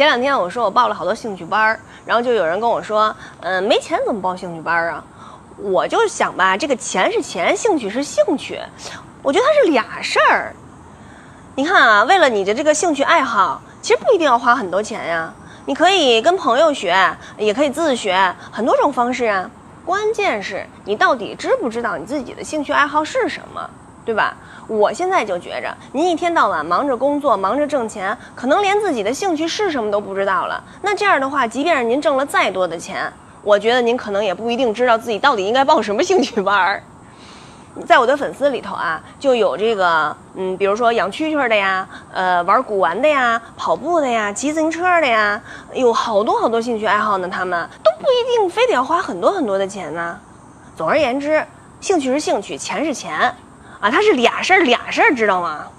前两天我说我报了好多兴趣班儿，然后就有人跟我说，嗯，没钱怎么报兴趣班啊？我就想吧，这个钱是钱，兴趣是兴趣，我觉得它是俩事儿。你看啊，为了你的这个兴趣爱好，其实不一定要花很多钱呀。你可以跟朋友学，也可以自学，很多种方式啊。关键是你到底知不知道你自己的兴趣爱好是什么，对吧？我现在就觉着，您一天到晚忙着工作，忙着挣钱，可能连自己的兴趣是什么都不知道了。那这样的话，即便是您挣了再多的钱，我觉得您可能也不一定知道自己到底应该报什么兴趣班儿。在我的粉丝里头啊，就有这个，嗯，比如说养蛐蛐的呀，呃，玩古玩的呀，跑步的呀，骑自行车的呀，有好多好多兴趣爱好呢。他们都不一定非得要花很多很多的钱呢。总而言之，兴趣是兴趣，钱是钱，啊，它是俩事儿，俩事儿，知道吗？